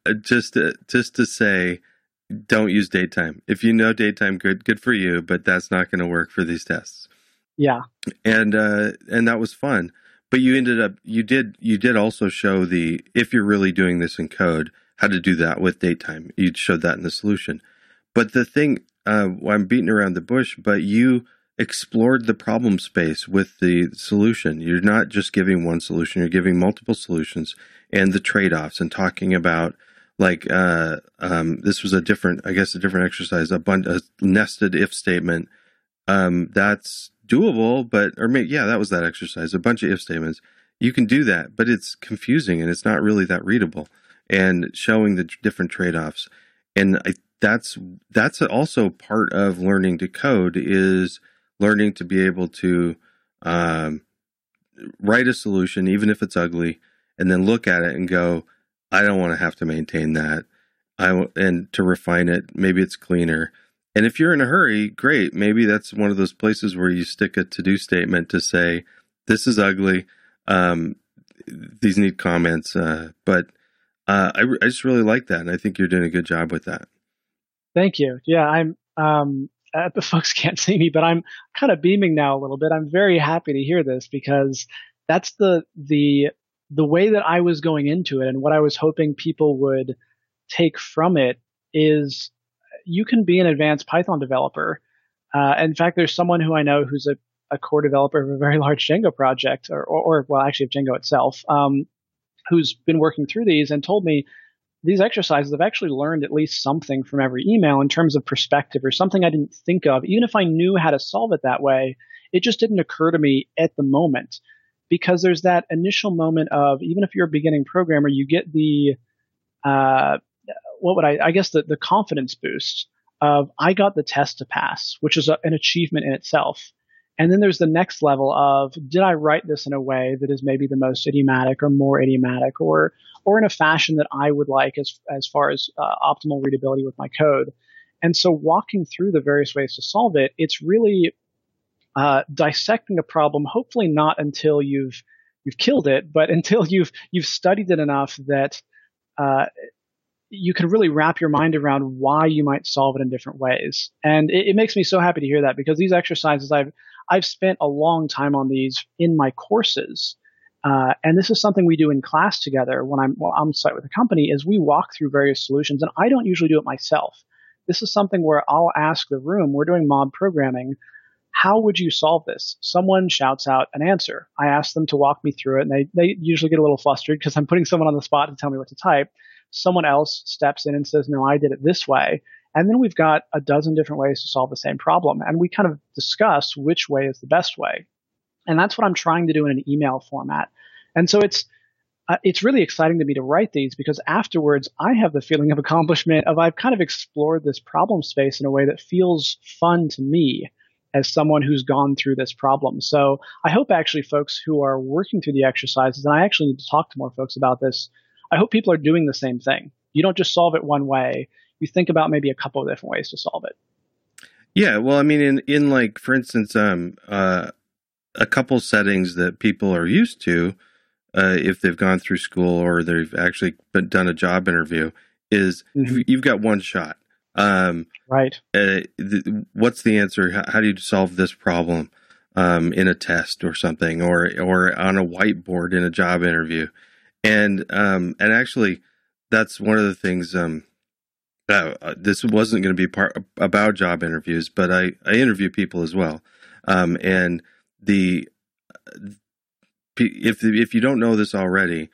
Uh, just to, just to say, don't use date time. If you know date time, good good for you, but that's not going to work for these tests. Yeah, and uh, and that was fun. But you ended up you did you did also show the if you're really doing this in code how to do that with date time. You showed that in the solution. But the thing uh, I'm beating around the bush, but you explored the problem space with the solution. You're not just giving one solution; you're giving multiple solutions and the trade offs and talking about like uh, um, this was a different, I guess, a different exercise, a, bun- a nested if statement. Um, that's doable, but or maybe yeah, that was that exercise. A bunch of if statements. You can do that, but it's confusing and it's not really that readable. And showing the different trade offs, and I, that's that's also part of learning to code is learning to be able to um, write a solution, even if it's ugly, and then look at it and go, I don't want to have to maintain that. I and to refine it, maybe it's cleaner. And if you're in a hurry, great. Maybe that's one of those places where you stick a to-do statement to say, "This is ugly. Um, these need comments." Uh, but uh, I, I just really like that, and I think you're doing a good job with that. Thank you. Yeah, I'm. Um, uh, the folks can't see me, but I'm kind of beaming now a little bit. I'm very happy to hear this because that's the the the way that I was going into it and what I was hoping people would take from it is you can be an advanced Python developer. Uh, in fact, there's someone who I know who's a, a core developer of a very large Django project, or, or, or well, actually of Django itself, um, who's been working through these and told me these exercises I've actually learned at least something from every email in terms of perspective or something I didn't think of. Even if I knew how to solve it that way, it just didn't occur to me at the moment because there's that initial moment of even if you're a beginning programmer, you get the uh, what would I I guess the the confidence boost of I got the test to pass, which is a, an achievement in itself. And then there's the next level of did I write this in a way that is maybe the most idiomatic or more idiomatic or or in a fashion that I would like as as far as uh, optimal readability with my code. And so walking through the various ways to solve it, it's really uh, dissecting a problem, hopefully not until you've you've killed it, but until you've you've studied it enough that uh, you can really wrap your mind around why you might solve it in different ways. And it, it, makes me so happy to hear that because these exercises I've I've spent a long time on these in my courses. Uh, and this is something we do in class together when I'm well, on site with a company is we walk through various solutions and I don't usually do it myself. This is something where I'll ask the room, we're doing mob programming. How would you solve this? Someone shouts out an answer. I ask them to walk me through it and they, they usually get a little flustered because I'm putting someone on the spot to tell me what to type. Someone else steps in and says, no, I did it this way. And then we've got a dozen different ways to solve the same problem. And we kind of discuss which way is the best way. And that's what I'm trying to do in an email format. And so it's, uh, it's really exciting to me to write these because afterwards I have the feeling of accomplishment of I've kind of explored this problem space in a way that feels fun to me as someone who's gone through this problem. So I hope actually folks who are working through the exercises, and I actually need to talk to more folks about this, I hope people are doing the same thing. You don't just solve it one way. You think about maybe a couple of different ways to solve it. Yeah, well, I mean, in in like for instance, um, uh, a couple settings that people are used to, uh, if they've gone through school or they've actually been, done a job interview, is mm-hmm. you've got one shot. Um, right. Uh, th- what's the answer? How, how, do you solve this problem um, in a test or something, or or on a whiteboard in a job interview? And um, and actually, that's one of the things. Um, uh, this wasn't going to be part about job interviews, but I, I interview people as well. Um, and the if if you don't know this already,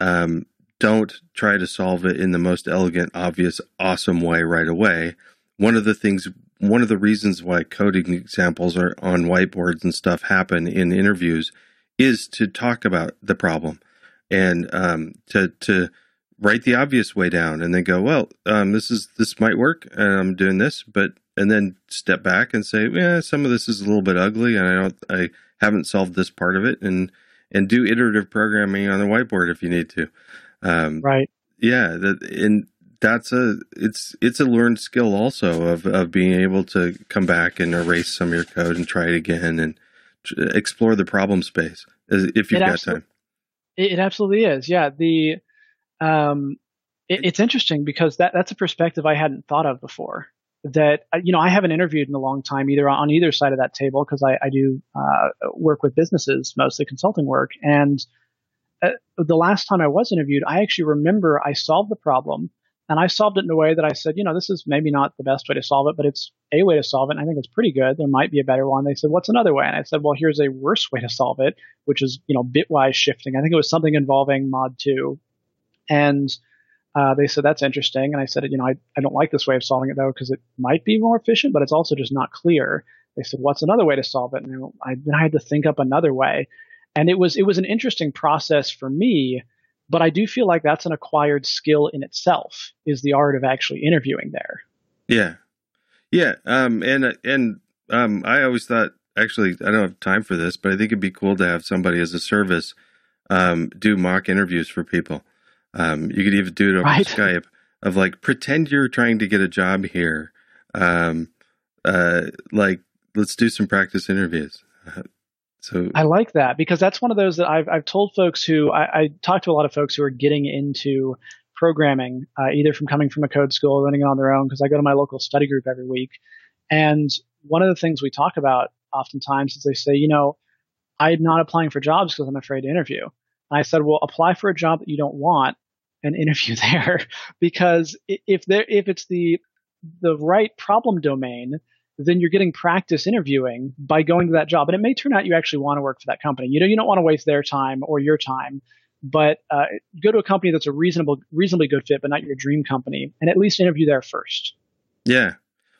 um, don't try to solve it in the most elegant, obvious, awesome way right away. One of the things, one of the reasons why coding examples are on whiteboards and stuff happen in interviews is to talk about the problem and um, to to write the obvious way down and then go, well, um, this is this might work, and I'm doing this, but and then step back and say, yeah, some of this is a little bit ugly, and I don't, I haven't solved this part of it, and and do iterative programming on the whiteboard if you need to. Um, right. Yeah. That and that's a it's it's a learned skill also of of being able to come back and erase some of your code and try it again and explore the problem space if you've it got time. It absolutely is. Yeah. The um, it, it's interesting because that that's a perspective I hadn't thought of before. That uh, you know I haven't interviewed in a long time either on either side of that table because I, I do uh, work with businesses mostly consulting work. And uh, the last time I was interviewed I actually remember I solved the problem and I solved it in a way that I said you know this is maybe not the best way to solve it but it's a way to solve it and I think it's pretty good. There might be a better one. They said what's another way? And I said well here's a worse way to solve it which is you know bitwise shifting. I think it was something involving mod 2 and uh, they said that's interesting, and I said, you know, I, I don't like this way of solving it though because it might be more efficient, but it's also just not clear. They said, what's another way to solve it? And I, then I had to think up another way, and it was it was an interesting process for me. But I do feel like that's an acquired skill in itself is the art of actually interviewing there. Yeah, yeah, um, and and um, I always thought actually I don't have time for this, but I think it'd be cool to have somebody as a service um, do mock interviews for people. Um, you could even do it over right. Skype of like pretend you're trying to get a job here. Um, uh, like let's do some practice interviews. Uh, so I like that because that's one of those that I've I've told folks who I, I talk to a lot of folks who are getting into programming, uh, either from coming from a code school or running it on their own. Because I go to my local study group every week, and one of the things we talk about oftentimes is they say, you know, I'm not applying for jobs because I'm afraid to interview. And I said, well, apply for a job that you don't want and interview there because if there, if it's the, the right problem domain, then you're getting practice interviewing by going to that job. And it may turn out you actually want to work for that company. You know, you don't want to waste their time or your time, but uh, go to a company that's a reasonable, reasonably good fit, but not your dream company, and at least interview there first. Yeah,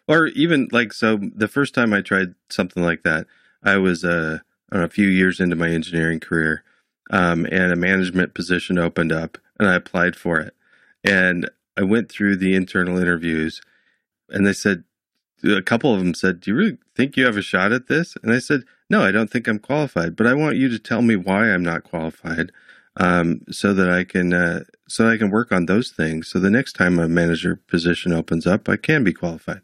or even like so. The first time I tried something like that, I was uh, a few years into my engineering career, um, and a management position opened up, and I applied for it. And I went through the internal interviews, and they said, a couple of them said, "Do you really think you have a shot at this?" And I said, "No, I don't think I'm qualified, but I want you to tell me why I'm not qualified, um, so that I can uh, so I can work on those things. So the next time a manager position opens up, I can be qualified."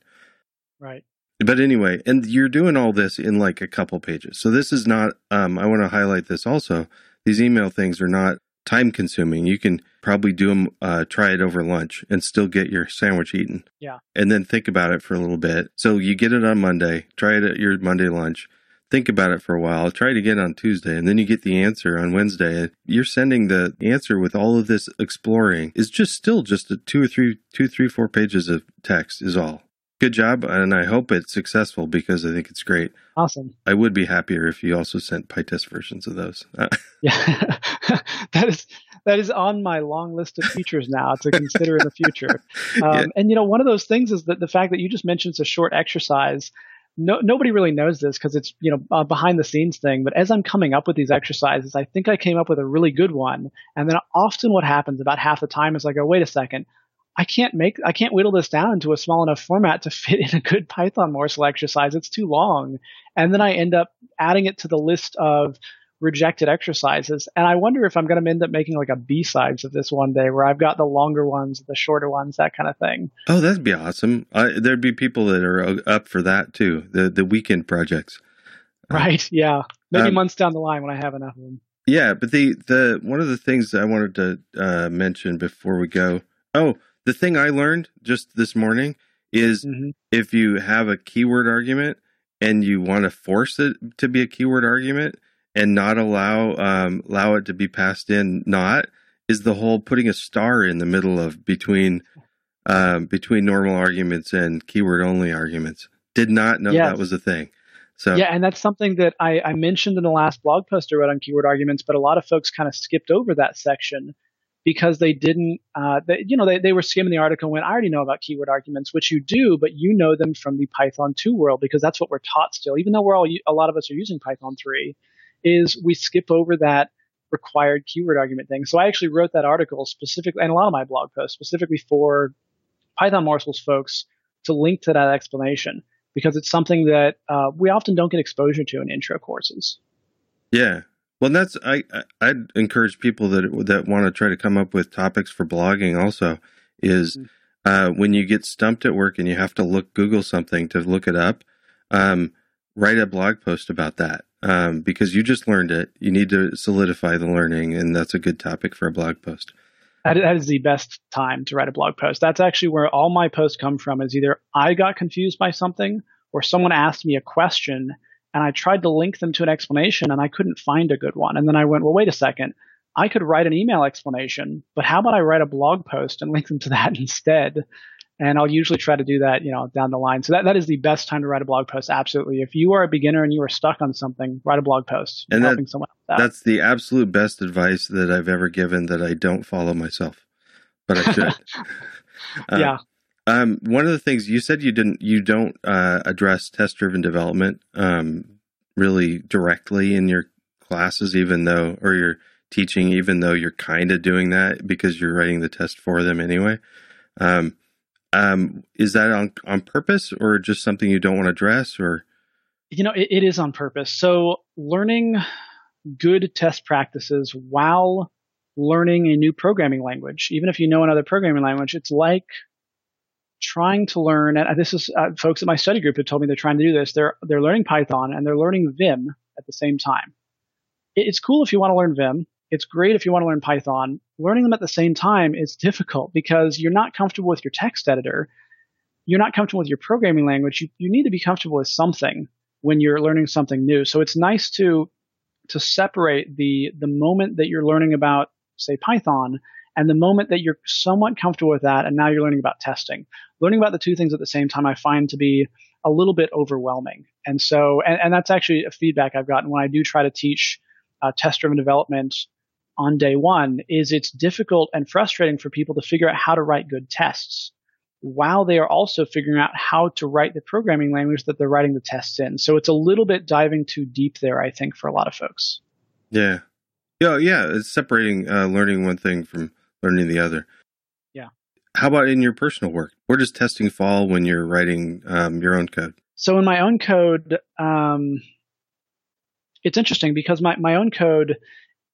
Right. But anyway, and you're doing all this in like a couple pages. So this is not. Um, I want to highlight this also these email things are not time consuming. You can probably do them, uh, try it over lunch and still get your sandwich eaten. Yeah. And then think about it for a little bit. So you get it on Monday, try it at your Monday lunch, think about it for a while. Try it again on Tuesday, and then you get the answer on Wednesday. You're sending the answer with all of this exploring. It's just still just a two or three, two, three, four pages of text is all. Good job, and I hope it's successful because I think it's great. Awesome. I would be happier if you also sent PyTest versions of those. yeah, that is that is on my long list of features now to consider in the future. Um, yeah. And you know, one of those things is that the fact that you just mentioned it's a short exercise no, nobody really knows this because it's you know a behind the scenes thing. But as I'm coming up with these exercises, I think I came up with a really good one. And then often what happens about half the time is I go, wait a second, I can't make I can't whittle this down into a small enough format to fit in a good Python morsel exercise. It's too long. And then I end up adding it to the list of rejected exercises. And I wonder if I'm going to end up making like a B sides of this one day where I've got the longer ones, the shorter ones, that kind of thing. Oh, that'd be awesome. there'd be people that are up for that too. The the weekend projects. Uh, right. Yeah. Maybe um, months down the line when I have enough of them. Yeah, but the the one of the things I wanted to uh, mention before we go. Oh, the thing I learned just this morning is mm-hmm. if you have a keyword argument and you want to force it to be a keyword argument, and not allow um, allow it to be passed in not is the whole putting a star in the middle of between um, between normal arguments and keyword only arguments. Did not know that was a thing. So yeah, and that's something that I, I mentioned in the last blog post I wrote on keyword arguments, but a lot of folks kind of skipped over that section because they didn't, uh, they, you know, they, they were skimming the article and went, I already know about keyword arguments, which you do, but you know them from the Python 2 world because that's what we're taught still. Even though we're all, a lot of us are using Python 3, is we skip over that required keyword argument thing. So I actually wrote that article specifically, and a lot of my blog posts specifically for Python morsels folks to link to that explanation because it's something that uh, we often don't get exposure to in intro courses. Yeah. Well, that's I I'd encourage people that that want to try to come up with topics for blogging. Also, is mm-hmm. uh, when you get stumped at work and you have to look Google something to look it up, um, write a blog post about that um, because you just learned it. You need to solidify the learning, and that's a good topic for a blog post. That, that is the best time to write a blog post. That's actually where all my posts come from. Is either I got confused by something, or someone asked me a question, and I tried to link them to an explanation, and I couldn't find a good one. And then I went, well, wait a second. I could write an email explanation, but how about I write a blog post and link them to that instead? And I'll usually try to do that, you know, down the line. So that, that is the best time to write a blog post. Absolutely. If you are a beginner and you are stuck on something, write a blog post. And that, that's the absolute best advice that I've ever given that I don't follow myself, but I should. uh, yeah. Um, one of the things you said you didn't, you don't uh, address test driven development um, really directly in your classes, even though, or your teaching, even though you're kind of doing that because you're writing the test for them anyway. Um, um, is that on on purpose or just something you don't want to address or? You know, it, it is on purpose. So learning good test practices while learning a new programming language, even if you know another programming language, it's like trying to learn. And this is uh, folks at my study group have told me they're trying to do this. They're they're learning Python and they're learning Vim at the same time. It's cool if you want to learn Vim. It's great if you want to learn Python. Learning them at the same time is difficult because you're not comfortable with your text editor. You're not comfortable with your programming language. You, you need to be comfortable with something when you're learning something new. So it's nice to to separate the the moment that you're learning about, say, Python, and the moment that you're somewhat comfortable with that, and now you're learning about testing. Learning about the two things at the same time, I find to be a little bit overwhelming. And so, and, and that's actually a feedback I've gotten when I do try to teach uh, test-driven development on day one is it's difficult and frustrating for people to figure out how to write good tests while they are also figuring out how to write the programming language that they're writing the tests in. So it's a little bit diving too deep there, I think, for a lot of folks. Yeah. Yeah, yeah. It's separating uh, learning one thing from learning the other. Yeah. How about in your personal work? Where does testing fall when you're writing um, your own code? So in my own code, um, it's interesting because my, my own code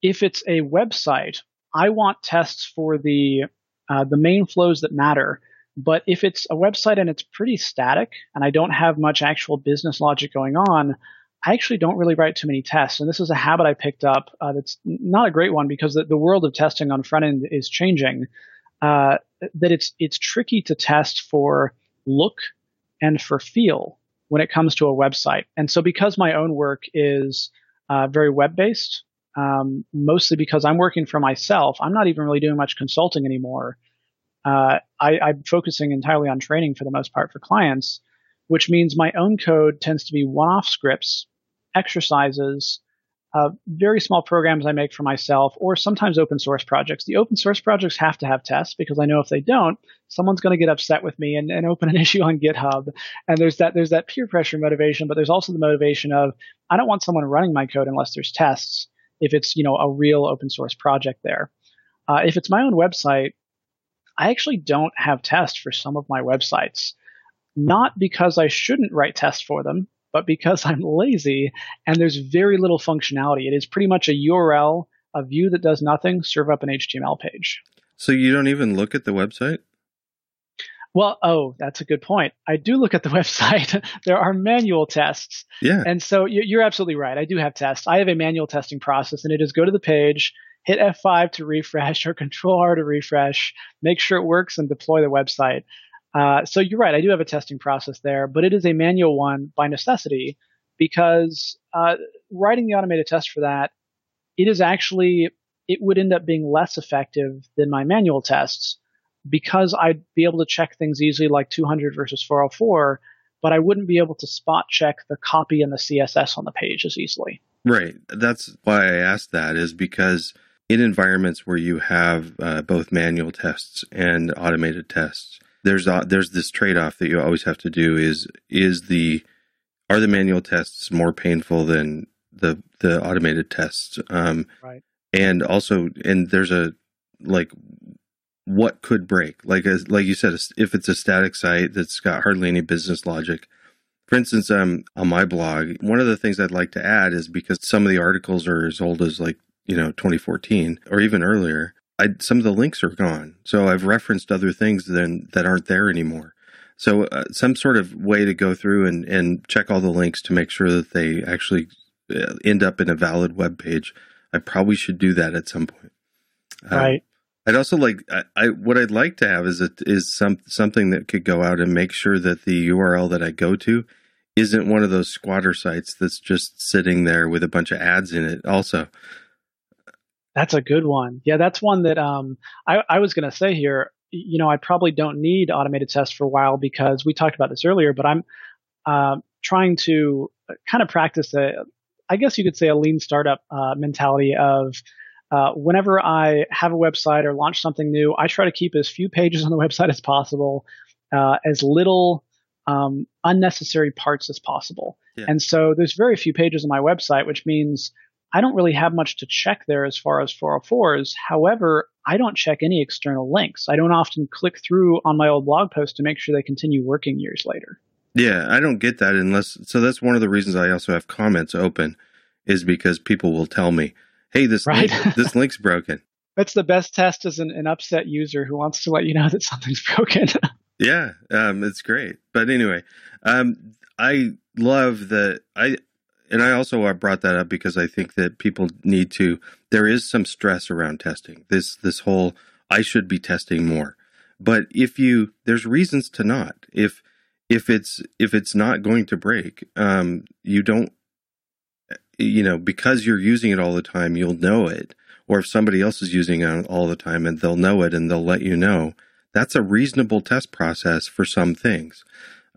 if it's a website, I want tests for the uh, the main flows that matter. But if it's a website and it's pretty static and I don't have much actual business logic going on, I actually don't really write too many tests. And this is a habit I picked up uh, that's not a great one because the, the, world of testing on front end is changing. Uh, that it's it's tricky to test for look and for feel when it comes to a website. And so because my own work is uh, very web based, um, mostly because I'm working for myself, I'm not even really doing much consulting anymore. Uh, I, I'm focusing entirely on training for the most part for clients, which means my own code tends to be one off scripts, exercises, uh, very small programs I make for myself, or sometimes open source projects. The open source projects have to have tests because I know if they don't, someone's going to get upset with me and, and open an issue on GitHub. And there's that there's that peer pressure motivation, but there's also the motivation of I don't want someone running my code unless there's tests. If it's you know a real open source project there, uh, if it's my own website, I actually don't have tests for some of my websites. Not because I shouldn't write tests for them, but because I'm lazy and there's very little functionality. It is pretty much a URL, a view that does nothing, serve up an HTML page. So you don't even look at the website? Well, oh, that's a good point. I do look at the website. there are manual tests. Yeah. And so you're absolutely right. I do have tests. I have a manual testing process, and it is go to the page, hit F5 to refresh or Control R to refresh, make sure it works, and deploy the website. Uh, so you're right. I do have a testing process there, but it is a manual one by necessity because uh, writing the automated test for that, it is actually it would end up being less effective than my manual tests because I'd be able to check things easily like 200 versus 404, but I wouldn't be able to spot check the copy and the CSS on the page as easily. Right. That's why I asked that is because in environments where you have uh, both manual tests and automated tests, there's uh, there's this trade off that you always have to do is is the are the manual tests more painful than the the automated tests? Um, right. and also and there's a like what could break? Like as like you said if it's a static site that's got hardly any business logic. For instance um on my blog one of the things i'd like to add is because some of the articles are as old as like you know 2014 or even earlier I, some of the links are gone. So I've referenced other things then that aren't there anymore. So uh, some sort of way to go through and, and check all the links to make sure that they actually uh, end up in a valid web page. I probably should do that at some point. Um, right. I'd also like I, I, what I'd like to have is a, is some something that could go out and make sure that the URL that I go to isn't one of those squatter sites that's just sitting there with a bunch of ads in it. Also, that's a good one. Yeah, that's one that um, I, I was going to say here. You know, I probably don't need automated tests for a while because we talked about this earlier. But I'm uh, trying to kind of practice a, I guess you could say, a lean startup uh, mentality of uh, whenever I have a website or launch something new, I try to keep as few pages on the website as possible, uh, as little um, unnecessary parts as possible. Yeah. And so there's very few pages on my website, which means I don't really have much to check there as far as 404s. However, I don't check any external links. I don't often click through on my old blog post to make sure they continue working years later. Yeah, I don't get that unless. So that's one of the reasons I also have comments open, is because people will tell me, "Hey, this right? link, this link's broken." That's the best test as an, an upset user who wants to let you know that something's broken. yeah, um, it's great. But anyway, um, I love that. I and I also brought that up because I think that people need to. There is some stress around testing. This this whole I should be testing more, but if you there's reasons to not. If if it's if it's not going to break, um, you don't. You know, because you're using it all the time, you'll know it. Or if somebody else is using it all the time and they'll know it and they'll let you know, that's a reasonable test process for some things.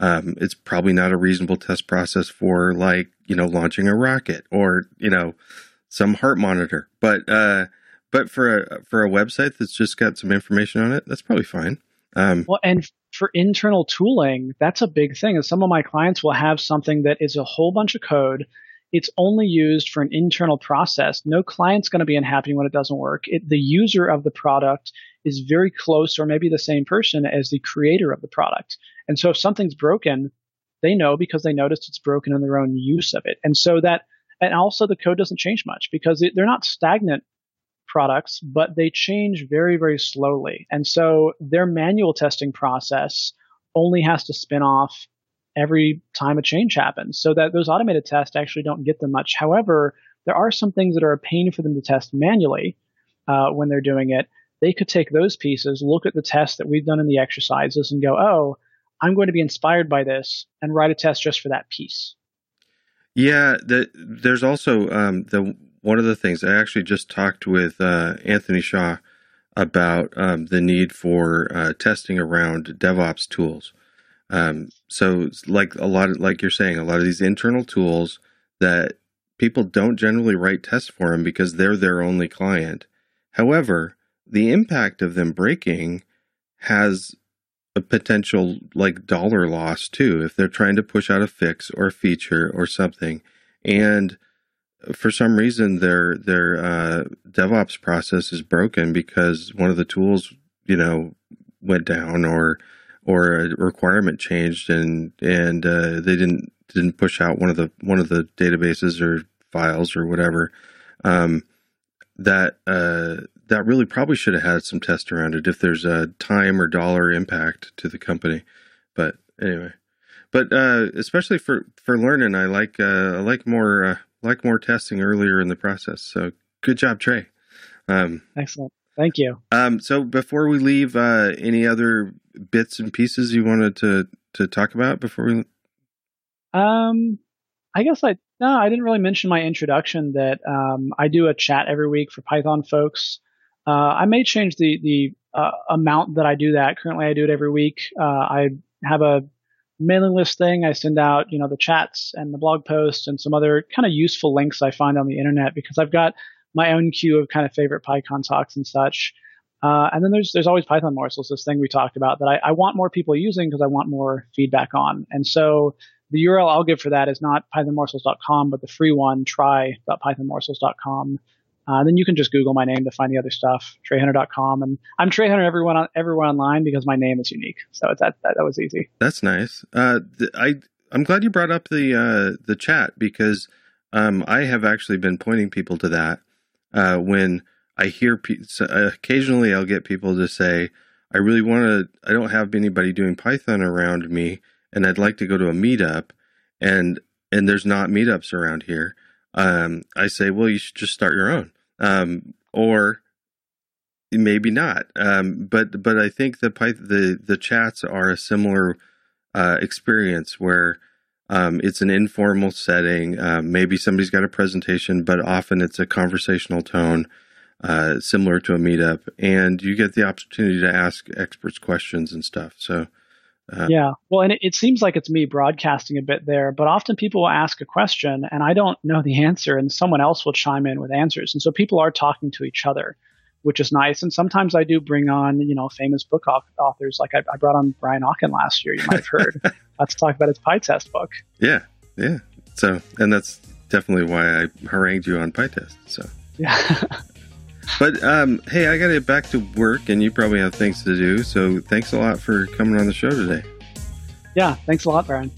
Um, it's probably not a reasonable test process for like you know launching a rocket or you know some heart monitor, but uh, but for a for a website that's just got some information on it, that's probably fine. Um, well, and for internal tooling, that's a big thing. Some of my clients will have something that is a whole bunch of code. It's only used for an internal process. No client's going to be unhappy when it doesn't work. It, the user of the product is very close or maybe the same person as the creator of the product. And so if something's broken, they know because they noticed it's broken in their own use of it. And so that, and also the code doesn't change much because it, they're not stagnant products, but they change very, very slowly. And so their manual testing process only has to spin off every time a change happens so that those automated tests actually don't get them much. However, there are some things that are a pain for them to test manually uh, when they're doing it. They could take those pieces, look at the tests that we've done in the exercises and go, oh, I'm going to be inspired by this and write a test just for that piece. Yeah, the, there's also um, the one of the things I actually just talked with uh, Anthony Shaw about um, the need for uh, testing around DevOps tools. Um, so, like a lot of, like you're saying, a lot of these internal tools that people don't generally write tests for them because they're their only client. However, the impact of them breaking has a potential like dollar loss too if they're trying to push out a fix or a feature or something. And for some reason their their uh, DevOps process is broken because one of the tools you know went down or or a requirement changed and and uh, they didn't didn't push out one of the one of the databases or files or whatever. Um, that uh, that really probably should have had some test around it if there's a time or dollar impact to the company but anyway. But uh, especially for for learning i like uh, i like more uh, like more testing earlier in the process so good job trey. Um, excellent. Thank you. um, so before we leave uh, any other bits and pieces you wanted to to talk about before we um i guess i no i didn't really mention my introduction that um, i do a chat every week for python folks uh, I may change the the uh, amount that I do that. Currently, I do it every week. Uh, I have a mailing list thing. I send out you know the chats and the blog posts and some other kind of useful links I find on the internet because I've got my own queue of kind of favorite PyCon talks and such. Uh, and then there's there's always Python morsels, this thing we talked about that I, I want more people using because I want more feedback on. And so the URL I'll give for that is not pythonmorsels.com, but the free one, try.pythonmorsels.com. Uh, then you can just Google my name to find the other stuff, treyhunner.com. And I'm Trey Hunner everyone on, everyone online because my name is unique. So that, that, that was easy. That's nice. Uh, I, I'm glad you brought up the, uh, the chat because, um, I have actually been pointing people to that, uh, when I hear, pe- so occasionally I'll get people to say, I really want to, I don't have anybody doing Python around me and I'd like to go to a meetup and, and there's not meetups around here um, I say, well, you should just start your own, um, or maybe not. Um, but but I think the the the chats are a similar uh, experience where um, it's an informal setting. Uh, maybe somebody's got a presentation, but often it's a conversational tone. Uh, similar to a meetup, and you get the opportunity to ask experts questions and stuff. So, uh, yeah, well, and it, it, seems like it's me broadcasting a bit there, but often people will ask a question and I don't know the answer, and someone else will chime in with answers, and so people are talking to each other, which is nice. And sometimes I do bring on, you know, famous book authors, like I, I brought on Brian Okken last year. You might have heard. Let's talk about his PyTest book. Yeah, yeah. So, and that's definitely why I harangued you on PyTest. So, yeah. But um, hey, I got to get back to work, and you probably have things to do. So thanks a lot for coming on the show today. Yeah, thanks a lot, Brian.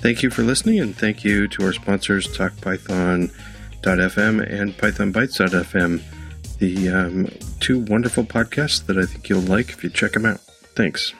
Thank you for listening, and thank you to our sponsors, TalkPython.fm and PythonBytes.fm, the um, two wonderful podcasts that I think you'll like if you check them out. Thanks.